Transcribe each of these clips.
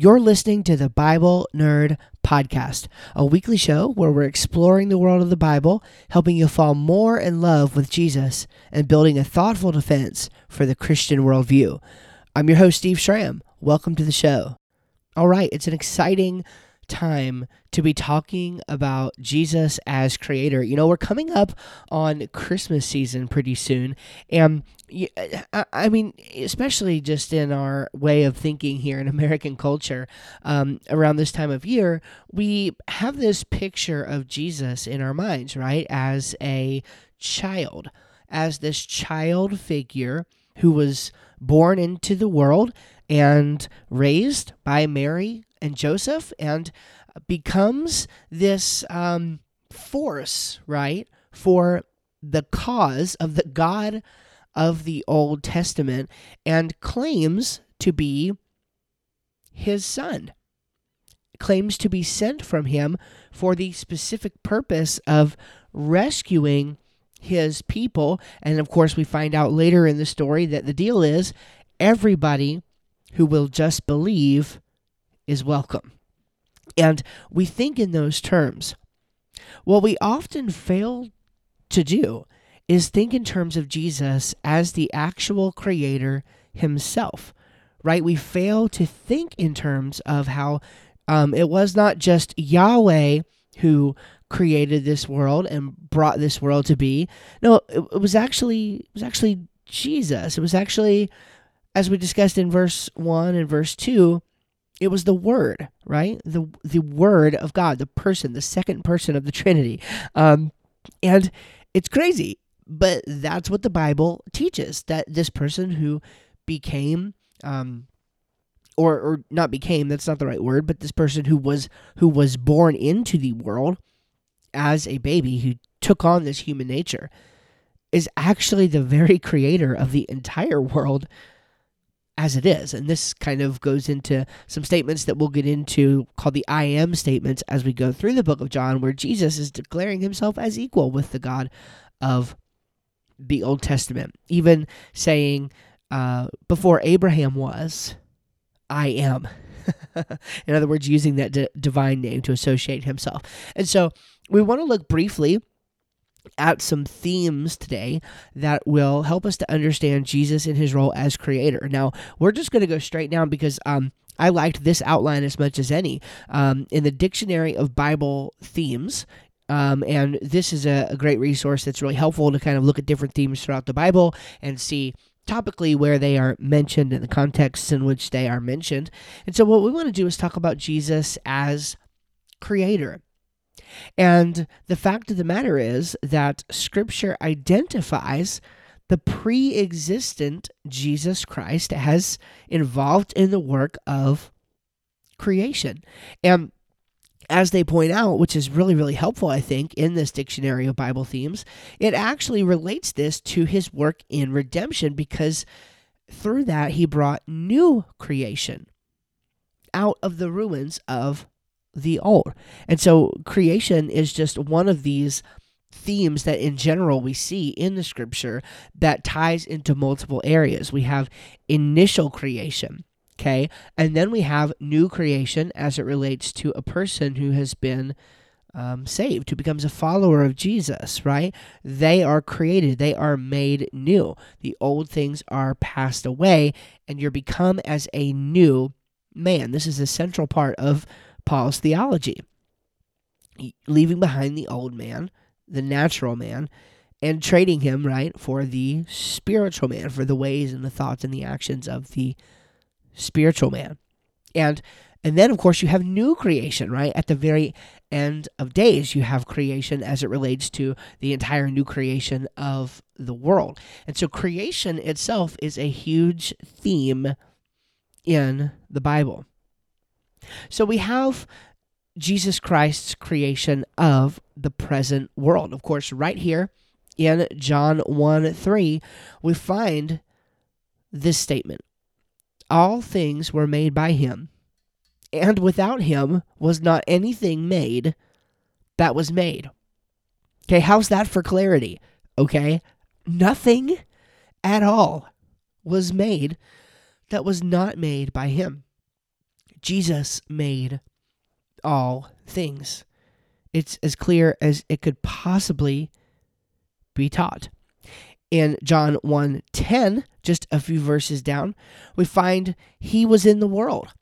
You're listening to the Bible Nerd Podcast, a weekly show where we're exploring the world of the Bible, helping you fall more in love with Jesus, and building a thoughtful defense for the Christian worldview. I'm your host, Steve Schramm. Welcome to the show. All right, it's an exciting time to be talking about Jesus as creator. You know, we're coming up on Christmas season pretty soon. And I mean, especially just in our way of thinking here in American culture, um, around this time of year, we have this picture of Jesus in our minds, right? As a child, as this child figure who was born into the world and raised by Mary and Joseph and becomes this um, force, right, for the cause of the God of the Old Testament and claims to be his son, claims to be sent from him for the specific purpose of rescuing his people. And of course, we find out later in the story that the deal is everybody who will just believe is welcome. And we think in those terms. What we often fail to do is think in terms of Jesus as the actual creator himself, right? We fail to think in terms of how um, it was not just Yahweh who created this world and brought this world to be. No, it, it was actually it was actually Jesus. It was actually, as we discussed in verse one and verse two, it was the word right? The the word of god the person the second person of the trinity. Um, and it's crazy but that's what the bible teaches that this person who became um, or or not became that's not the right word but this person who was who was born into the world as a baby who took on this human nature is actually the very creator of the entire world as it is. And this kind of goes into some statements that we'll get into called the I am statements as we go through the book of John, where Jesus is declaring himself as equal with the God of the Old Testament, even saying, uh, Before Abraham was, I am. In other words, using that d- divine name to associate himself. And so we want to look briefly at some themes today that will help us to understand Jesus in his role as creator. Now, we're just going to go straight down because um, I liked this outline as much as any. Um, in the Dictionary of Bible Themes, um, and this is a, a great resource that's really helpful to kind of look at different themes throughout the Bible and see topically where they are mentioned and the contexts in which they are mentioned. And so, what we want to do is talk about Jesus as creator. And the fact of the matter is that Scripture identifies the pre existent Jesus Christ as involved in the work of creation. And as they point out, which is really, really helpful, I think, in this dictionary of Bible themes, it actually relates this to his work in redemption because through that he brought new creation out of the ruins of the old. And so creation is just one of these themes that in general we see in the scripture that ties into multiple areas. We have initial creation, okay? And then we have new creation as it relates to a person who has been um, saved, who becomes a follower of Jesus, right? They are created, they are made new. The old things are passed away, and you're become as a new man. This is a central part of Paul's theology, leaving behind the old man, the natural man, and trading him, right, for the spiritual man, for the ways and the thoughts and the actions of the spiritual man. And and then of course you have new creation, right? At the very end of days, you have creation as it relates to the entire new creation of the world. And so creation itself is a huge theme in the Bible. So we have Jesus Christ's creation of the present world. Of course, right here in John 1 3, we find this statement All things were made by him, and without him was not anything made that was made. Okay, how's that for clarity? Okay, nothing at all was made that was not made by him. Jesus made all things. It's as clear as it could possibly be taught. In John 1:10, just a few verses down, we find he was in the world.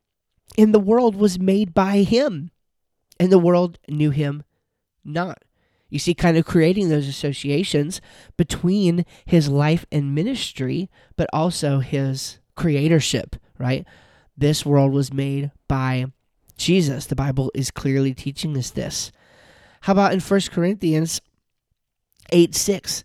And the world was made by him. And the world knew him not. You see, kind of creating those associations between his life and ministry, but also his creatorship, right? This world was made by Jesus. The Bible is clearly teaching us this. How about in 1 Corinthians 8 6?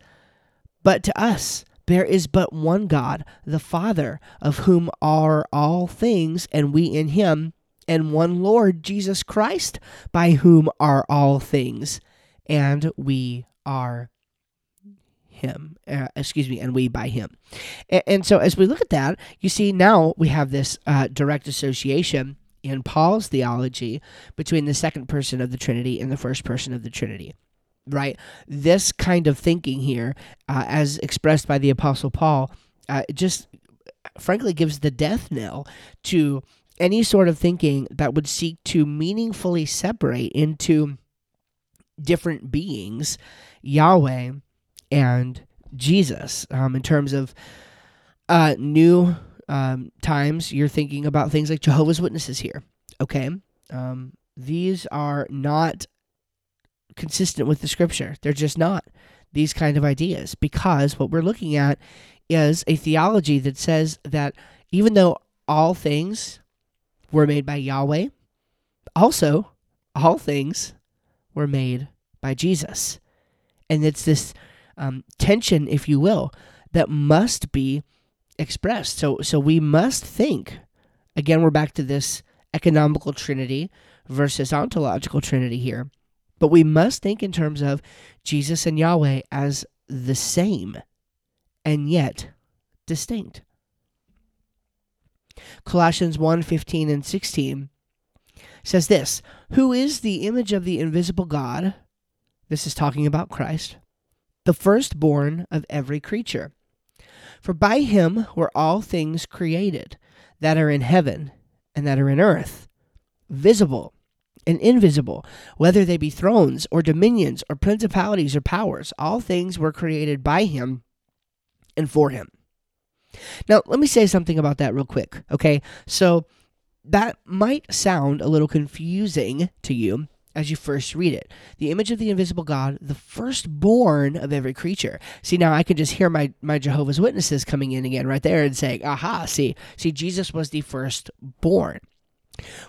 But to us, there is but one God, the Father, of whom are all things, and we in him, and one Lord, Jesus Christ, by whom are all things, and we are him. Uh, excuse me, and we by him. And, and, so as we look at that, you see now we have this uh, direct association in Paul's theology between the second person of the Trinity and the first person of the Trinity. Right? This kind of thinking here, uh, as expressed by the Apostle Paul, uh, just frankly gives the death knell to any sort of thinking that would seek to meaningfully separate into different beings Yahweh and Jesus um, in terms of uh, new um, times you're thinking about things like Jehovah's Witnesses here. Okay. Um, these are not consistent with the scripture. They're just not these kind of ideas because what we're looking at is a theology that says that even though all things were made by Yahweh, also all things were made by Jesus. And it's this um, tension, if you will, that must be expressed. So, so we must think. Again, we're back to this economical trinity versus ontological trinity here. But we must think in terms of Jesus and Yahweh as the same and yet distinct. Colossians 1 15 and 16 says this Who is the image of the invisible God? This is talking about Christ, the firstborn of every creature. For by him were all things created that are in heaven and that are in earth, visible and invisible, whether they be thrones or dominions or principalities or powers. All things were created by him and for him. Now, let me say something about that real quick, okay? So, that might sound a little confusing to you as you first read it. The image of the invisible God, the firstborn of every creature. See, now I can just hear my, my Jehovah's Witnesses coming in again right there and saying, aha, see, see, Jesus was the firstborn.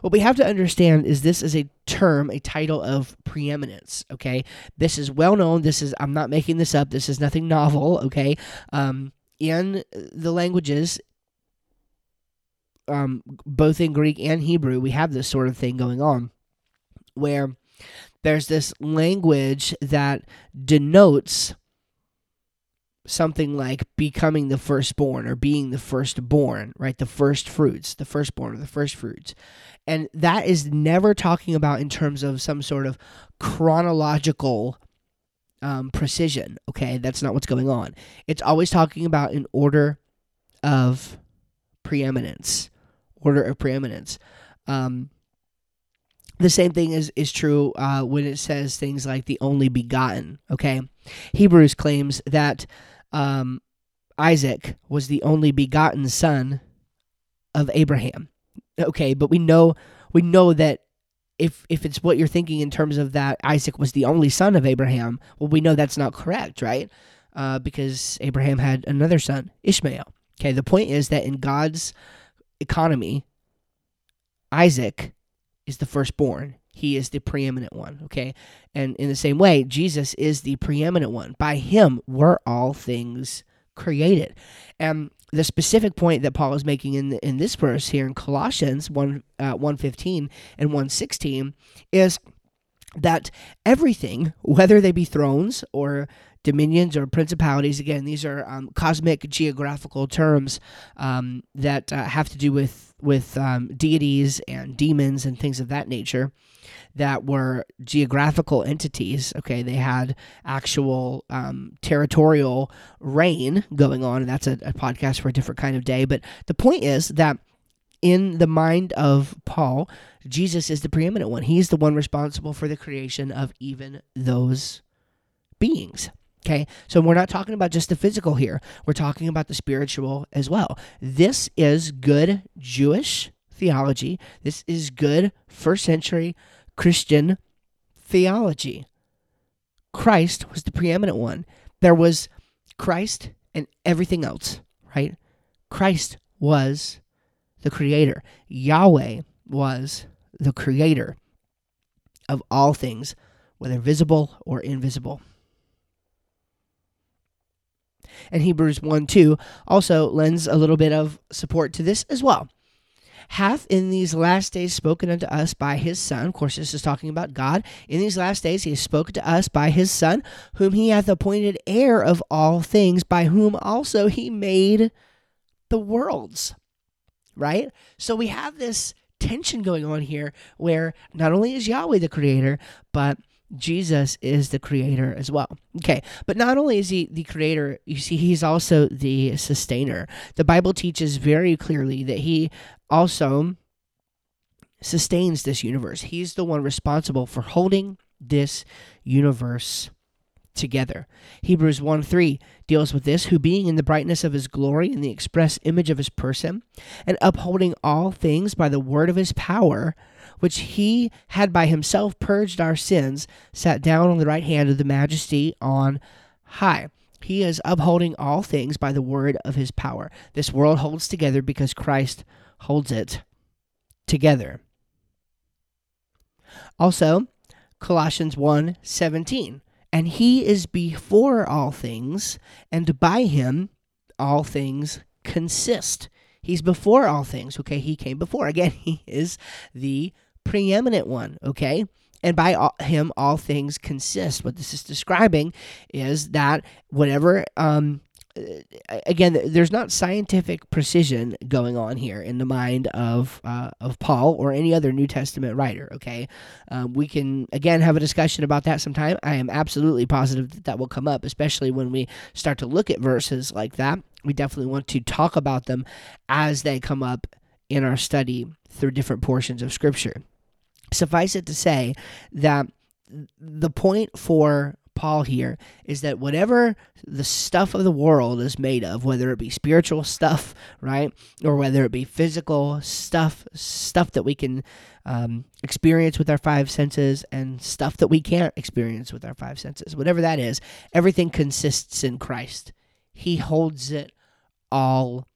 What we have to understand is this is a term, a title of preeminence, okay? This is well known. This is, I'm not making this up. This is nothing novel, okay? Um, in the languages, um, both in Greek and Hebrew, we have this sort of thing going on where there's this language that denotes something like becoming the firstborn or being the firstborn, right? The first fruits, the firstborn or the first fruits. And that is never talking about in terms of some sort of chronological um, precision, okay? That's not what's going on. It's always talking about an order of preeminence, order of preeminence. Um, the same thing is, is true uh, when it says things like the only begotten. Okay, Hebrews claims that um, Isaac was the only begotten son of Abraham. Okay, but we know we know that if if it's what you're thinking in terms of that Isaac was the only son of Abraham, well, we know that's not correct, right? Uh, because Abraham had another son, Ishmael. Okay, the point is that in God's economy, Isaac is the firstborn. He is the preeminent one, okay? And in the same way, Jesus is the preeminent one. By him were all things created. And the specific point that Paul is making in in this verse here in Colossians 1 uh, 115 and 116 is that everything, whether they be thrones or dominions or principalities, again, these are um, cosmic geographical terms um, that uh, have to do with with um, deities and demons and things of that nature that were geographical entities. Okay, they had actual um, territorial reign going on, and that's a, a podcast for a different kind of day. But the point is that in the mind of Paul, Jesus is the preeminent one. He's the one responsible for the creation of even those beings. Okay, so we're not talking about just the physical here, we're talking about the spiritual as well. This is good Jewish theology, this is good first century Christian theology. Christ was the preeminent one. There was Christ and everything else, right? Christ was the creator. Yahweh was the creator of all things, whether visible or invisible. And Hebrews 1 2 also lends a little bit of support to this as well hath in these last days spoken unto us by his Son. Of course, this is talking about God. In these last days, he has spoken to us by his Son, whom he hath appointed heir of all things, by whom also he made the worlds. Right? So we have this tension going on here where not only is Yahweh the creator, but Jesus is the creator as well. Okay, but not only is he the creator, you see, he's also the sustainer. The Bible teaches very clearly that he also sustains this universe. He's the one responsible for holding this universe together. Hebrews 1 3 deals with this, who being in the brightness of his glory and the express image of his person, and upholding all things by the word of his power, which he had by himself purged our sins, sat down on the right hand of the majesty on high. He is upholding all things by the word of his power. This world holds together because Christ holds it together. Also, Colossians 1 17. And he is before all things, and by him all things consist. He's before all things. Okay, he came before. Again, he is the preeminent one, okay? And by all, him, all things consist. What this is describing is that whatever, um, uh, again, there's not scientific precision going on here in the mind of uh, of Paul or any other New Testament writer. Okay, um, we can again have a discussion about that sometime. I am absolutely positive that that will come up, especially when we start to look at verses like that. We definitely want to talk about them as they come up in our study through different portions of Scripture. Suffice it to say that the point for Paul here is that whatever the stuff of the world is made of, whether it be spiritual stuff, right, or whether it be physical stuff, stuff that we can um, experience with our five senses, and stuff that we can't experience with our five senses, whatever that is, everything consists in Christ. He holds it all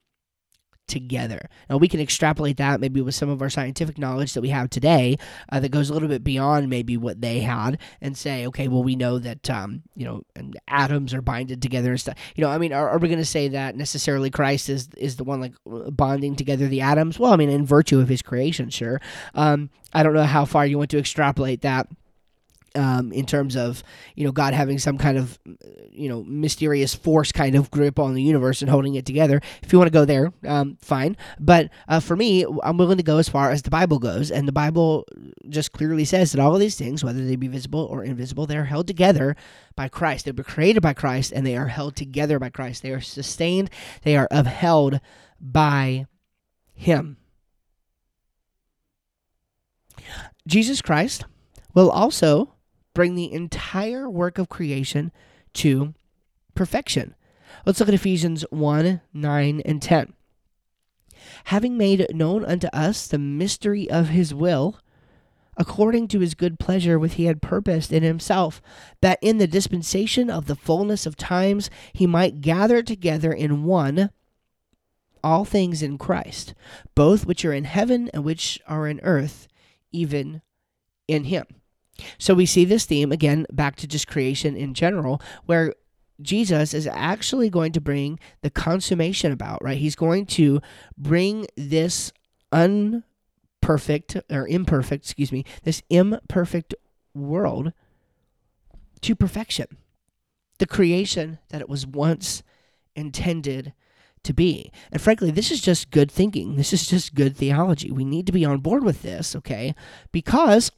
together. Now, we can extrapolate that maybe with some of our scientific knowledge that we have today uh, that goes a little bit beyond maybe what they had and say, okay, well, we know that, um, you know, atoms are binded together and stuff. You know, I mean, are, are we going to say that necessarily Christ is, is the one like bonding together the atoms? Well, I mean, in virtue of his creation, sure. Um, I don't know how far you want to extrapolate that um, in terms of you know God having some kind of you know mysterious force kind of grip on the universe and holding it together. If you want to go there, um, fine. But uh, for me, I'm willing to go as far as the Bible goes, and the Bible just clearly says that all of these things, whether they be visible or invisible, they are held together by Christ. They were created by Christ, and they are held together by Christ. They are sustained. They are upheld by Him. Jesus Christ will also bring the entire work of creation to perfection. Let's look at Ephesians 1 9 and 10. Having made known unto us the mystery of his will, according to his good pleasure which he had purposed in himself, that in the dispensation of the fullness of times he might gather together in one all things in Christ, both which are in heaven and which are in earth, even in him. So we see this theme again back to just creation in general, where Jesus is actually going to bring the consummation about, right? He's going to bring this unperfect or imperfect, excuse me, this imperfect world to perfection. The creation that it was once intended to be. And frankly, this is just good thinking. This is just good theology. We need to be on board with this, okay? Because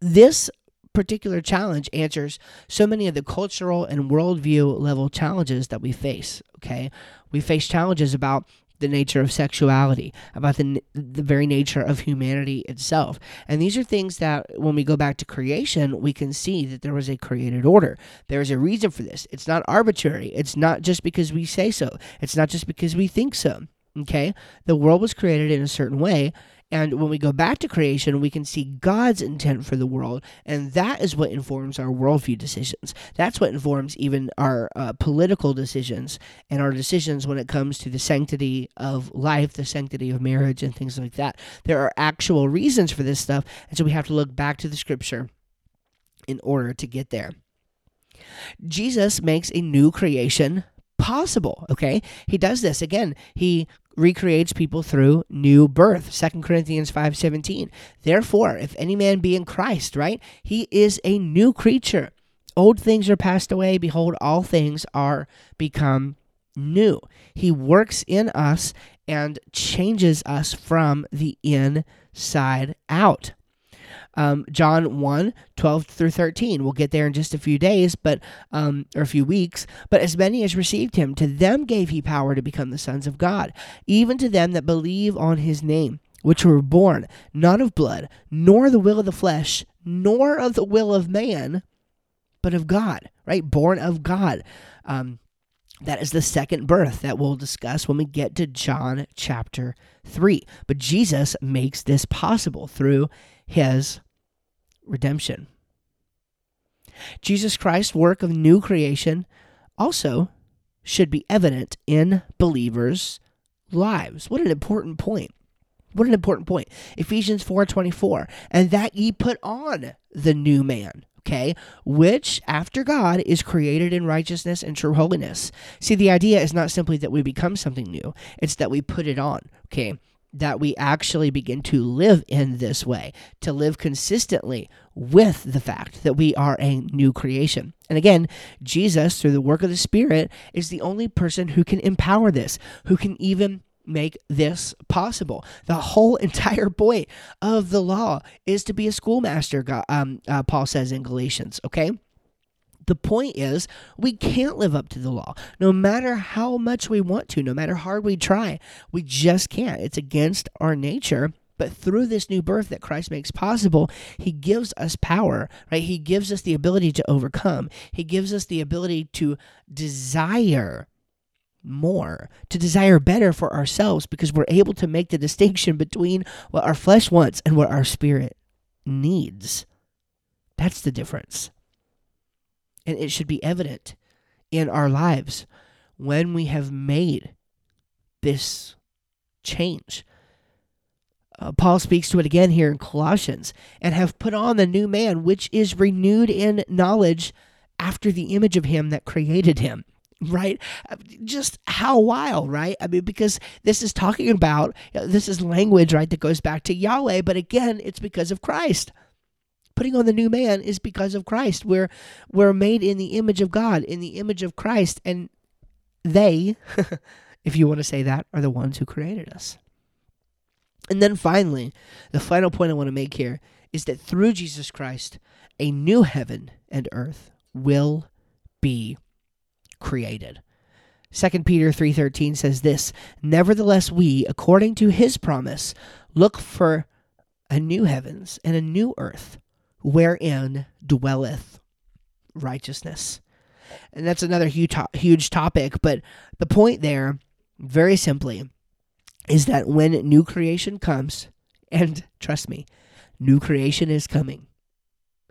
this particular challenge answers so many of the cultural and worldview level challenges that we face. Okay, we face challenges about the nature of sexuality, about the, the very nature of humanity itself. And these are things that, when we go back to creation, we can see that there was a created order. There is a reason for this. It's not arbitrary, it's not just because we say so, it's not just because we think so. Okay? The world was created in a certain way, and when we go back to creation, we can see God's intent for the world, and that is what informs our worldview decisions. That's what informs even our uh, political decisions and our decisions when it comes to the sanctity of life, the sanctity of marriage, and things like that. There are actual reasons for this stuff, and so we have to look back to the scripture in order to get there. Jesus makes a new creation possible okay he does this again he recreates people through new birth. 2 Corinthians 5:17. Therefore, if any man be in Christ, right? He is a new creature. Old things are passed away, behold all things are become new. He works in us and changes us from the inside out um, John 1 12 through 13. We'll get there in just a few days, but um, or a few weeks. But as many as received him, to them gave he power to become the sons of God, even to them that believe on his name, which were born not of blood, nor the will of the flesh, nor of the will of man, but of God, right? Born of God. Um, that is the second birth that we'll discuss when we get to John chapter 3. But Jesus makes this possible through his redemption. Jesus Christ's work of new creation also should be evident in believers' lives. What an important point. What an important point. Ephesians 4:24, and that ye put on the new man, okay, which after God is created in righteousness and true holiness. See, the idea is not simply that we become something new, it's that we put it on, okay? That we actually begin to live in this way, to live consistently with the fact that we are a new creation. And again, Jesus, through the work of the Spirit, is the only person who can empower this, who can even make this possible. The whole entire point of the law is to be a schoolmaster, um, uh, Paul says in Galatians, okay? The point is, we can't live up to the law, no matter how much we want to, no matter how hard we try. We just can't. It's against our nature. But through this new birth that Christ makes possible, He gives us power, right? He gives us the ability to overcome. He gives us the ability to desire more, to desire better for ourselves because we're able to make the distinction between what our flesh wants and what our spirit needs. That's the difference and it should be evident in our lives when we have made this change. Uh, Paul speaks to it again here in Colossians and have put on the new man, which is renewed in knowledge after the image of him that created him. Right? Uh, just how wild, right? I mean, because this is talking about, this is language, right, that goes back to Yahweh, but again, it's because of Christ putting on the new man is because of Christ. We're we're made in the image of God, in the image of Christ, and they, if you want to say that, are the ones who created us. And then finally, the final point I want to make here is that through Jesus Christ, a new heaven and earth will be created. 2 Peter 3:13 says this, "Nevertheless we, according to his promise, look for a new heavens and a new earth wherein dwelleth righteousness. And that's another huge, huge topic, but the point there, very simply, is that when new creation comes, and trust me, new creation is coming.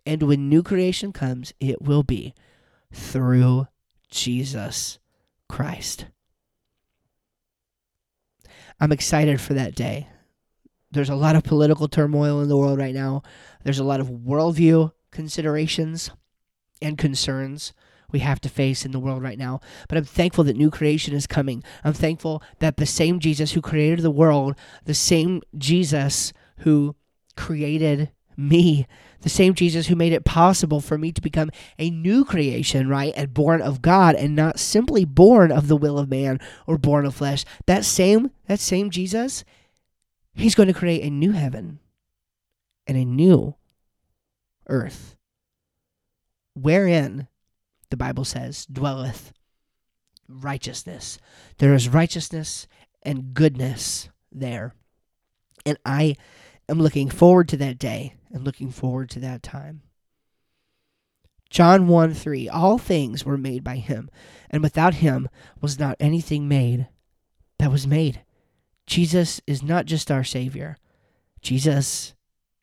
And when new creation comes, it will be through Jesus Christ. I'm excited for that day. There's a lot of political turmoil in the world right now. There's a lot of worldview considerations and concerns we have to face in the world right now. But I'm thankful that new creation is coming. I'm thankful that the same Jesus who created the world, the same Jesus who created me, the same Jesus who made it possible for me to become a new creation, right? And born of God and not simply born of the will of man or born of flesh. That same that same Jesus He's going to create a new heaven and a new earth, wherein, the Bible says, dwelleth righteousness. There is righteousness and goodness there. And I am looking forward to that day and looking forward to that time. John 1 3 All things were made by him, and without him was not anything made that was made. Jesus is not just our Savior, Jesus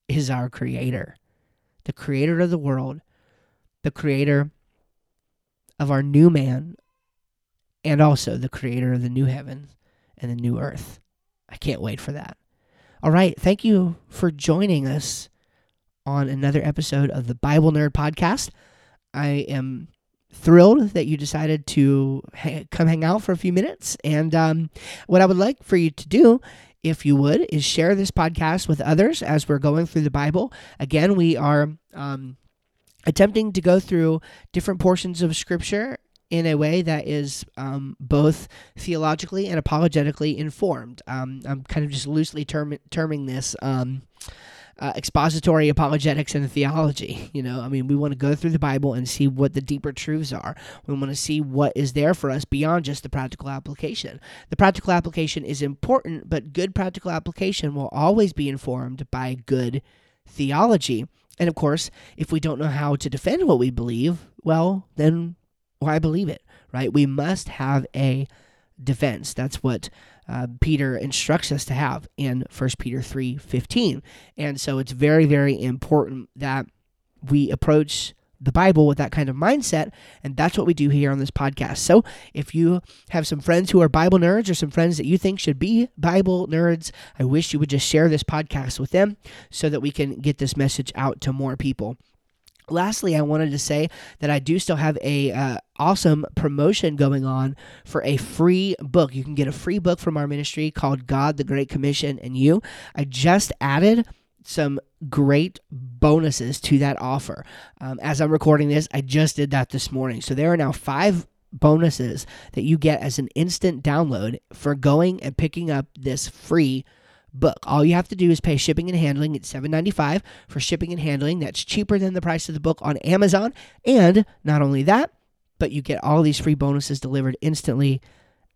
is our Creator, the Creator of the world, the Creator of our new man, and also the Creator of the new heavens and the new earth. I can't wait for that. All right. Thank you for joining us on another episode of the Bible Nerd Podcast. I am thrilled that you decided to ha- come hang out for a few minutes. And um, what I would like for you to do, if you would, is share this podcast with others as we're going through the Bible. Again, we are um, attempting to go through different portions of Scripture in a way that is um, both theologically and apologetically informed. Um, I'm kind of just loosely term- terming this um, uh, expository apologetics and theology. You know, I mean, we want to go through the Bible and see what the deeper truths are. We want to see what is there for us beyond just the practical application. The practical application is important, but good practical application will always be informed by good theology. And of course, if we don't know how to defend what we believe, well, then why believe it, right? We must have a defense. That's what uh, Peter instructs us to have in 1 Peter 3 15. And so it's very, very important that we approach the Bible with that kind of mindset. And that's what we do here on this podcast. So if you have some friends who are Bible nerds or some friends that you think should be Bible nerds, I wish you would just share this podcast with them so that we can get this message out to more people. Lastly, I wanted to say that I do still have a uh, awesome promotion going on for a free book. You can get a free book from our ministry called God, the Great Commission, and You. I just added some great bonuses to that offer. Um, as I'm recording this, I just did that this morning. So there are now five bonuses that you get as an instant download for going and picking up this free book. All you have to do is pay shipping and handling. It's $7.95 for shipping and handling. That's cheaper than the price of the book on Amazon. And not only that, but you get all these free bonuses delivered instantly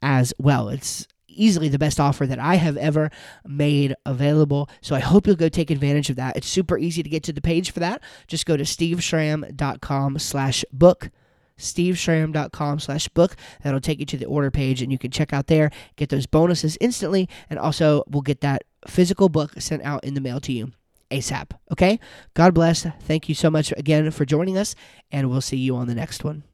as well. It's easily the best offer that I have ever made available. So I hope you'll go take advantage of that. It's super easy to get to the page for that. Just go to steveschramm.com slash book steveschramm.com slash book. That'll take you to the order page and you can check out there, get those bonuses instantly, and also we'll get that physical book sent out in the mail to you ASAP. Okay? God bless. Thank you so much again for joining us, and we'll see you on the next one.